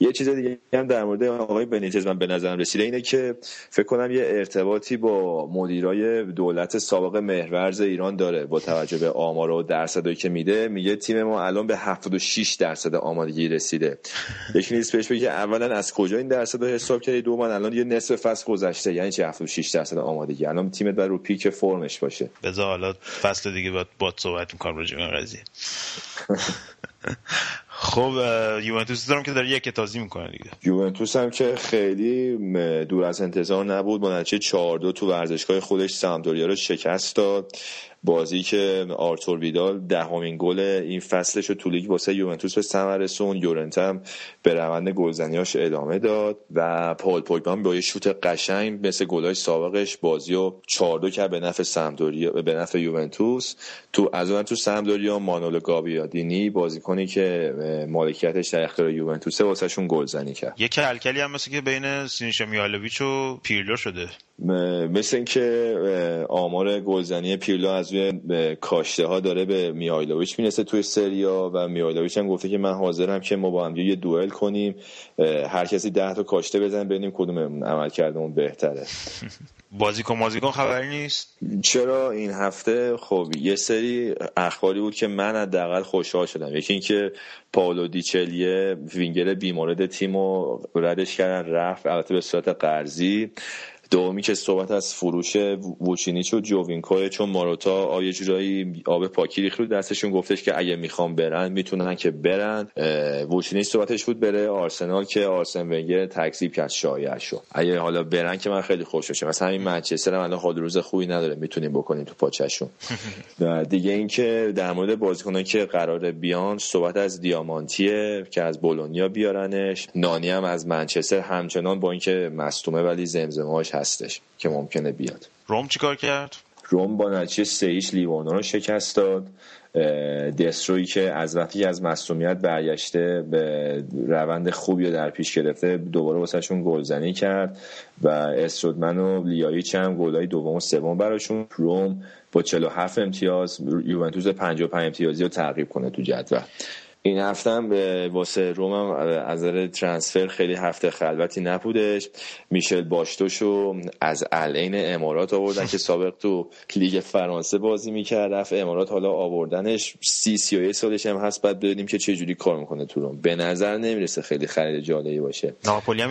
یه چیز دیگه هم در مورد آقای بنیتز من به نظرم رسیده اینه که فکر کنم یه ارتباطی با مدیرای دولت سابق مهرورز ایران داره با توجه به آمار و درصدی که میده. میگه تیم ما الان به 76 درصد آمادگی رسیده. یکی نیست پیش بگه اولا از کجا این درصد رو حساب کردی؟ دو من الان یه نصف فصل گذشته. یعنی چه 76 درصد آمادگی؟ الان تیمت بر رو پیک فرمش باشه. بذار حالا فصل دیگه باید با صحبت می‌کنم راجع به قضیه. خب یوونتوس دارم که داره یک تازی می‌کنه دیگه. یوونتوس هم که خیلی دور از انتظار نبود با نتیجه 4 2 تو ورزشگاه خودش سمدوریا رو شکست داد. بازی که آرتور ویدال دهمین گل این فصلش رو تو واسه یوونتوس به ثمر رسون یورنت هم به روند گلزنیاش ادامه داد و پال پوگبا با یه شوت قشنگ مثل گلای سابقش بازی رو 4 2 کرد به نفع سمدوریا به نفع یوونتوس. تو از اون تو سمدوریا مانولو گابیادینی بازیکنی که مالکیتش در اختیار یوونتوس واسهشون گلزنی کرد. یه کلکلی هم مثل که بین سینیشا میالوویچ و پیرلو شده. مثل اینکه آمار گلزنی پیرلو از روی کاشته ها داره به میایلوویچ می‌رسه توی سریا و میایلوویچ هم گفته که من حاضرم که ما با هم یه دوئل کنیم هر کسی ده تا کاشته بزنیم ببینیم کدوم عمل کردمون بهتره. بازیکن بازیکن خبری نیست؟ چرا این هفته؟ خب یه سری اخباری بود که من حداقل خوشحال شدم. یکی اینکه پائولو دی چلیه وینگر بیمورد تیم رو ردش کردن رفت البته به صورت قرضی. دومی که صحبت از فروش ووچینیچ و جووینکو چون ماروتا آ یه جورایی آب پاکی ریخت دستشون گفتش که اگه می‌خوام برن می‌تونن که برن. ووچینیچ صحبتش بود بره آرسنال که آرسن ونگر تکذیب کرد شایعشو اگه حالا برن که من خیلی خوشحال میشم مثلا همین منچستر هم الان خود روز خوبی نداره می‌تونیم بکنیم تو پاچه‌شون دیگه اینکه در مورد بازیکنان که قرار بیان صحبت از دیامانتیه که از بولونیا بیارنش. نانی هم از منچستر همچنان با اینکه مصدومه ولی زمزمه‌هاش هستش که ممکنه بیاد. روم چیکار کرد؟ روم با نتیجه سه لیوانو رو شکست داد. دستروی که از وقتی از مصومیت برگشته به روند خوبی رو در پیش گرفته دوباره واسهشون گلزنی کرد و استرودمن و لیایچ هم گلای دوم و سوم براشون. روم با 47 امتیاز یوونتوس 55 امتیازی رو تعقیب کنه تو جدول. این هفته هم واسه روم هم از نظر ترانسفر خیلی هفته خلوتی نبودش. میشل باشتوشو از العین امارات آوردن که سابق تو لیگ فرانسه بازی می‌کرد. رفت امارات حالا آوردنش. سی سی و سالش هم هست. بعد ببینیم که چه جوری کار می‌کنه تو روم. به نظر نمی‌رسه خیلی خرید جالبی باشه. ناپولی هم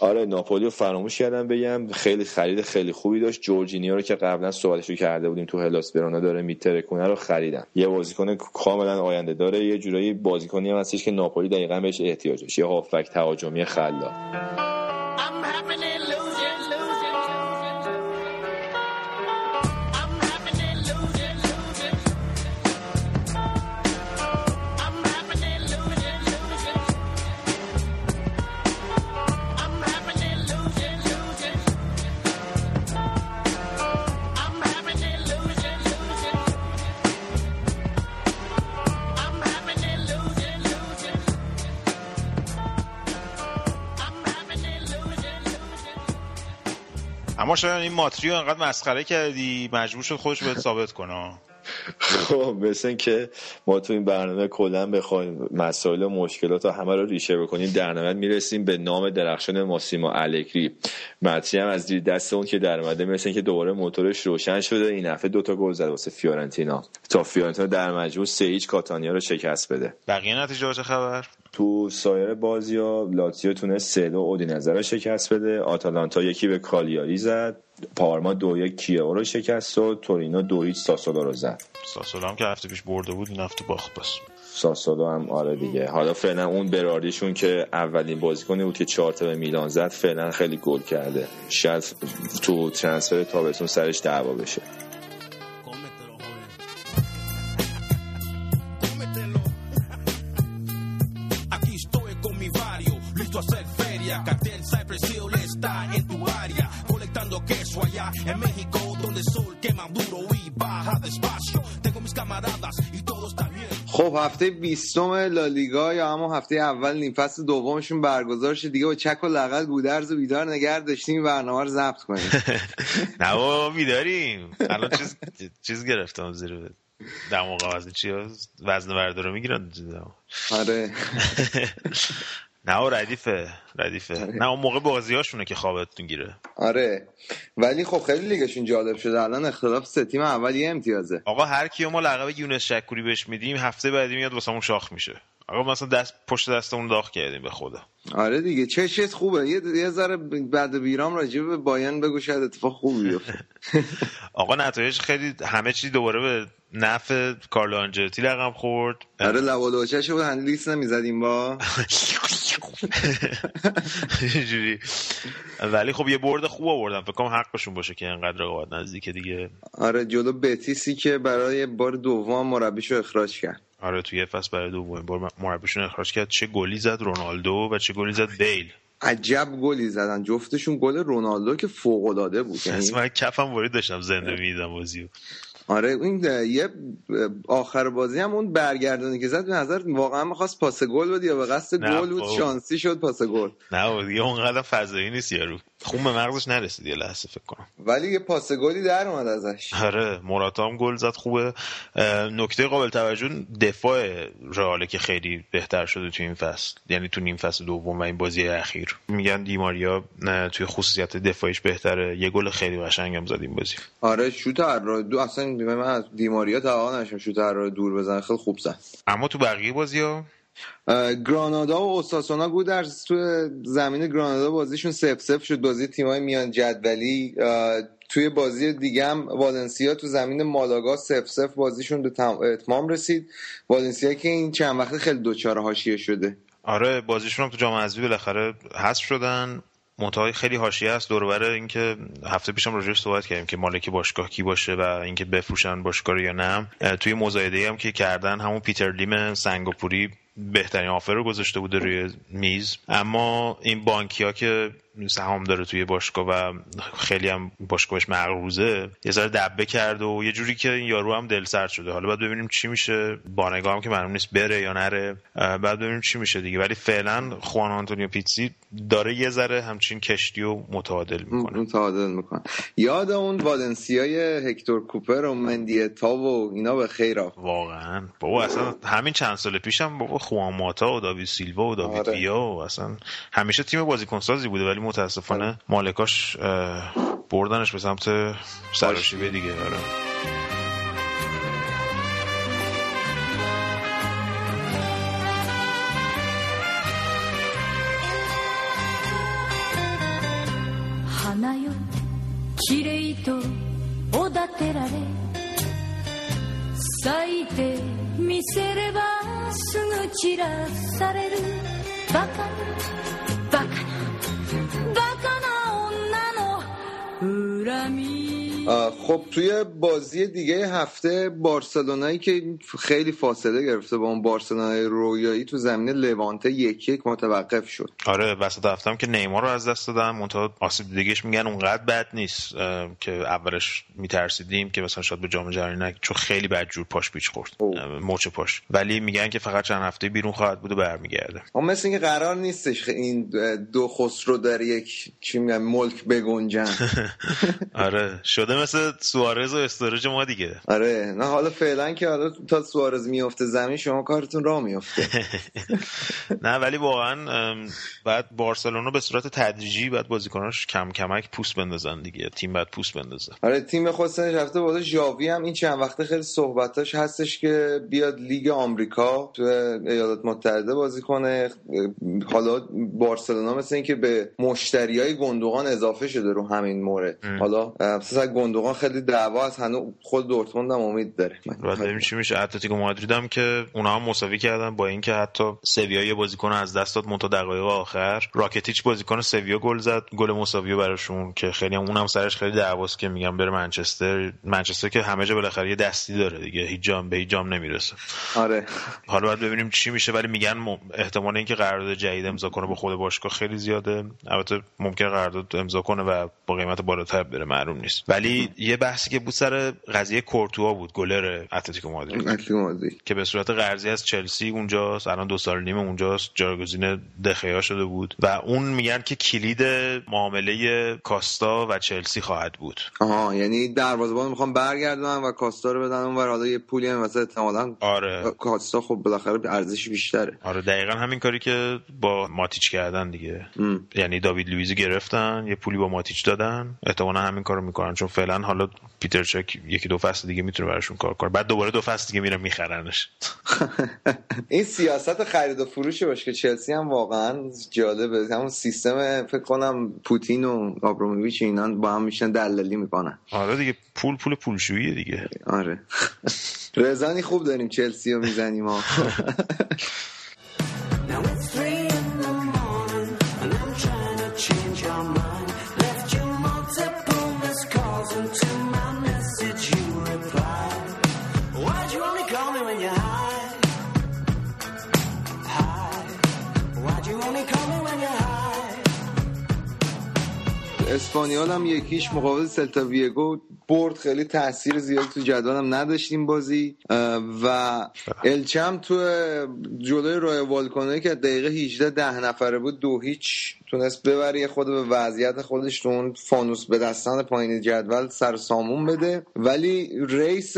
آره ناپولی رو فراموش کردم بگم. خیلی خرید خیلی خوبی داشت. جورجینیو رو که قبلا صحبتش رو کرده بودیم تو هلاس برونا داره میترکونه رو خریدن. یه بازیکن کاملا آینده داره. یه جورایی بازیکنی هم هستش که ناپولی دقیقا بهش احتیاج داشت. یه هافک تهاجمی خلاق. اما شاید این ماتری رو انقدر مسخره کردی مجبور شد خودش بهت ثابت کنه. خب مثل که ما تو این برنامه کلا بخوایم مسائل و مشکلات و همه رو ریشه بکنیم در نهایت می‌رسیم به نام درخشان ماسیمو الگری ماتری هم از دست اون که در اومده مثل که دوباره موتورش روشن شده این دفعه دوتا گل زد واسه فیورنتینا. تا فیورنتینا در مجموع سه هیچ کاتانیا رو شکست بده. بقیه نتیجه چه خبر؟ تو سایر بازی ها لاتیو تونست سه دو اودینزه رو شکست بده آتالانتا یکی به کالیاری زد پارما دو یک کیو رو شکست و تورینو دو هیچ ساسولو رو زد. ساسولو هم که هفته پیش برده بود این هفته باخت بس ساسولو هم آره دیگه. حالا فعلا اون براردیشون که اولین بازیکنی بود که چهار به میلان زد فعلا خیلی گل کرده. شاید تو ترنسفر تابستون سرش دعوا بشه. En México donde el sol quema duro y baja despacio. Tengo mis camaradas y todo está bien. خب هفته 20 لالیگا یا همون هفته اول نیم فصل دومشون برگزار شد. دیگه با چک و لغل گودرز و بیدار نگه داشتیم برنامه رو ضبط کنیم. نه بابا بیداریم. الان چیز چیز گرفتم زیر دماغ. وزن چی؟ وزن بردارو می‌گیرن. آره. نه ردیفه ردیفه. آره. نه اون موقع بازی هاشونه که خوابتون گیره. آره. ولی خب خیلی لیگشون جالب شده. الان اختلاف سه تیم اول یه امتیازه. آقا هر کیو ما لقب یونس شکوری بهش میدیم هفته بعدی میاد واسمون شاخ میشه. آقا مثلا دست پشت دستمون داغ کردیم به خدا. آره دیگه چه چیز خوبه. یه یه ذره بعد بیرام راجع به بایان بگو شاید اتفاق خوبی بیفته. آقا نتایج خیلی همه چی دوباره به نفع کارلو آنجلوتی رقم خورد. آره لوالوچه شد هندلیس نمی‌زدیم با. جوری ولی خب یه برد خوب آوردن فکر کنم حقشون باشه که انقدر رقابت نزدیک دیگه. آره جلو بتیسی که برای بار دوم مربیشو اخراج کرد. آره توی فصل برای دوم بار مربیشون اخراج کرد. چه گلی زد رونالدو و چه گلی زد بیل. عجب گلی زدن. جفتشون گل رونالدو که فوق العاده بود یعنی من کفم وارد داشتم زنده میدم بازیو. آره این یه آخر بازی هم اون برگردونی که زد به نظر واقعا می‌خواست پاس گل بود یا به قصد گل بود شانسی شد پاس گل. نه دیگه اونقدر فضایی نیست یارو. خون به مغزش نرسید یه لحظه فکر کنم. ولی یه پاس گلی در اومد ازش. آره موراتا هم گل زد خوبه. نکته قابل توجه دفاع رئال که خیلی بهتر شده تو این فصل یعنی تو نیم فصل دوم و این بازی اخیر. میگن دیماریا توی خصوصیت دفاعیش بهتره. یه گل خیلی قشنگم زد این بازی. آره شوت دو اصلا من از دیماریا تا نشم شوت دور بزنه خیلی خوب زد. اما تو بقیه بازی ها گرانادا و اوساسونا گودرز تو زمین گرانادا بازیشون سف سف شد. بازی تیمای میان جدولی توی بازی دیگه هم والنسیا تو زمین مالاگا سف سف بازیشون به اتمام رسید. والنسیا که این چند وقت خیلی دوچاره حاشیه شده. آره بازیشون هم تو جام حذفی بالاخره حذف شدن. منتهای خیلی حاشیه است. دور اینکه هفته پیشم راجعش صحبت کردیم که مالک باشگاه کی باشه و اینکه بفروشن باشگاه یا نه. توی مزایده هم که کردن همون پیتر لیم سنگاپوری بهترین آفر رو گذاشته بوده روی میز. اما این بانکی ها که سهام داره توی باشگاه و خیلی هم باشگاهش مغروزه یه ذره دبه کرد و یه جوری که این یارو هم دل سرد شده. حالا باید ببینیم چی میشه. بانگاه هم که معلوم نیست بره یا نره. بعد ببینیم چی میشه دیگه. ولی فعلا خوان آنتونیو پیتسی داره یه ذره همچین کشتی و متعادل می‌کنه. متعادل می‌کنه. یاد اون والنسیای هکتور کوپر و مندیتا و اینا به خیر واقعا. بابا اصلا همین چند سال پیشم بابا خوان ماتا و داوید سیلوا و داوید آره. و اصلا همیشه تیم بازیکن سازی بوده ولی متاسفانه آره. مالکاش بردنش به سمت سراشیبه دیگه آره 散らされるバカ خب توی بازی دیگه هفته بارسلونایی که خیلی فاصله گرفته با اون بارسلونای رویایی تو زمین لوانته یک یک متوقف شد. آره وسط هفتم که نیمار رو از دست دادن منتها آسیب دیگهش میگن اونقدر بد نیست که اولش میترسیدیم که مثلا شاید به جام جهانی چون خیلی بد جور پاش پیچ خورد موچ پاش. ولی میگن که فقط چند هفته بیرون خواهد بود و برمیگرده. اما مثل اینکه قرار نیستش این دو خسرو در یک چی ملک بگنجن. آره شده مثل سوارز و استورج ما دیگه. آره نه حالا فعلا که حالا تا سوارز میفته زمین شما کارتون راه میفته نه ولی واقعا بعد بارسلونا به صورت تدریجی بعد بازیکناش کم کمک پوست بندازن دیگه. تیم بعد پوست بندازه. آره تیم خودش رفته بود ژاوی هم این چند وقته خیلی صحبتاش هستش که بیاد لیگ آمریکا تو ایالات متحده بازی کنه. حالا بارسلونا مثل اینکه به مشتریای گندوقان اضافه شده رو همین مورد. حالا مثلا گندوقان خیلی دعوا از هنوز خود دورتموند هم امید داره. بعد ببینیم چی میشه؟ اتلتیکو مادرید هم که اونها هم مساوی کردن با اینکه حتی سویا یه بازیکن از دست داد مونتا دقایق آخر. راکتیچ بازیکن سویا گل زد گل مساوی براشون که خیلی هم اونم سرش خیلی دعواست که میگم بره منچستر. منچستر که همه جا بالاخره یه دستی داره دیگه هیچ جام به هیچ جام نمی‌رسه. آره. حالا باید ببینیم چی میشه ولی میگن احتمال اینکه قرارداد جدید امضا کنه با خود باشگاه خیلی زیاده. البته ممکن قرارداد امضا کنه و با قیمت بالاتر بره معلوم نیست. ولی یه بحثی که بود سر قضیه کورتوا بود گلر اتلتیکو مادرید. که به صورت قرضی از چلسی اونجاست الان دو سال نیم اونجاست جایگزین دخیا شده بود. و اون میگن که کلید معامله کاستا و چلسی خواهد بود. آها یعنی دروازه‌بان می‌خوام برگردونن و کاستا رو بدن اونور حالا یه پولی هم مثلا احتمالاً آره. کاستا خب بالاخره ارزش بیشتره. آره دقیقا همین کاری که با ماتیچ کردن دیگه. ام. یعنی داوید لوئیزی گرفتن یه پولی با ماتیچ دادن. احتمالاً همین کارو می‌کنن چون فعلا حالا پیتر چک یکی دو فصل دیگه می‌تونه براشون کار کنه. بعد دوباره دو فصل دیگه میرن میخرنش. این سیاست خرید و فروش باشه که چلسی هم واقعا جالبه همون سیستم فکر کنم پوتین و آبروموویچ اینا با هم میشن دلالی می‌کنن. آره دیگه پول پول پولشویی دیگه. آره. رزانی خوب داریم چلسی رو می‌زنیم اسپانیال هم یک هیچ مقابل سلتا ویگو برد. خیلی تاثیر زیادی تو جدولم نداشتیم بازی. و الچه هم تو جلوی رایو وایکانو که دقیقه 18 ده نفره بود دو هیچ تونست ببره خوب به وضعیت خودش تو اون فانوس به دستان پایین جدول سر سامون بده. ولی race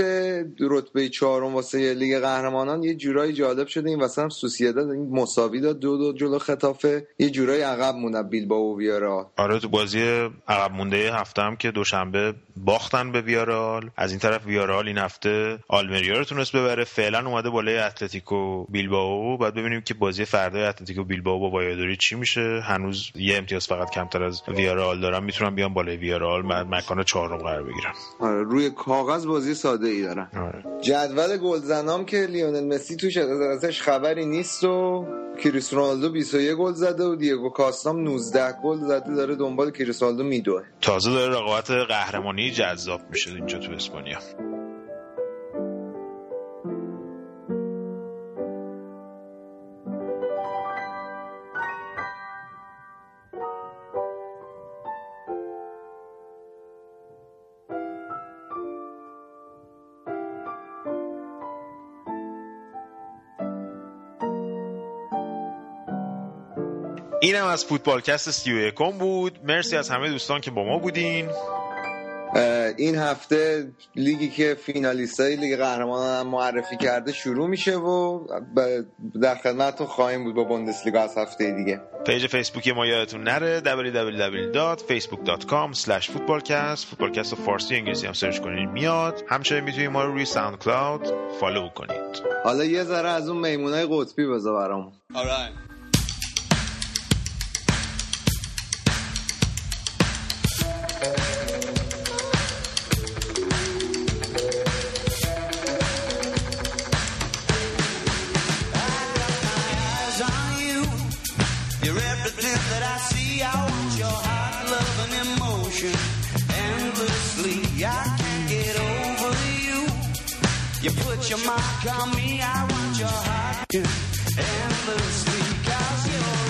رتبه چهارم واسه لیگ قهرمانان یه جورایی جالب شده. این واسه هم سوسیداد این مساوی داد دو دو جلو خطافه. یه جورایی عقب موندن بیلبائو و ویارال آره تو بازی عقب مونده هفته هم که دوشنبه باختن به ویارال از این طرف ویارال این هفته آلمریا رو تونست ببره. فعلا اومده بالای اتلتیکو بیلبائو. بعد ببینیم که بازی فردا اتلتیکو بیلبائو با وایادوری چی میشه. هنوز یه امتیاز فقط کمتر از ویارال دارن می‌تونن بیان بالای ویارال مکان چهارم قرار بگیرن آره روی کاغذ بازی ساده ای دارن آره. جدول گلزنام که لیونل مسی توش ازش خبری نیست و کریس رونالدو 21 گل زده و دیگو کاستام 19 گل زده داره دنبال کریس رونالدو میدوه. تازه داره رقابت قهرمانی جذاب میشه اینجا تو اسپانیا. اینم از فوتبالکست سی یکم بود. مرسی از همه دوستان که با ما بودین. این هفته لیگی که فینالیست های لیگ قهرمانان معرفی کرده شروع میشه و در خدمتتون خواهیم بود با بوندسلیگا از هفته دیگه. page فیسبوکی ما یادتون نره www.facebook.com footballcast. فوتبالکست فارسی انگلیسی هم search کنید میاد. همچنین می‌تونید ما رو روی ساوند کلاود follow کنید. حالا یه ذره از اون میمونای قطبی بذار برامون. Your mark on me. I want your heart endlessly. Cause you're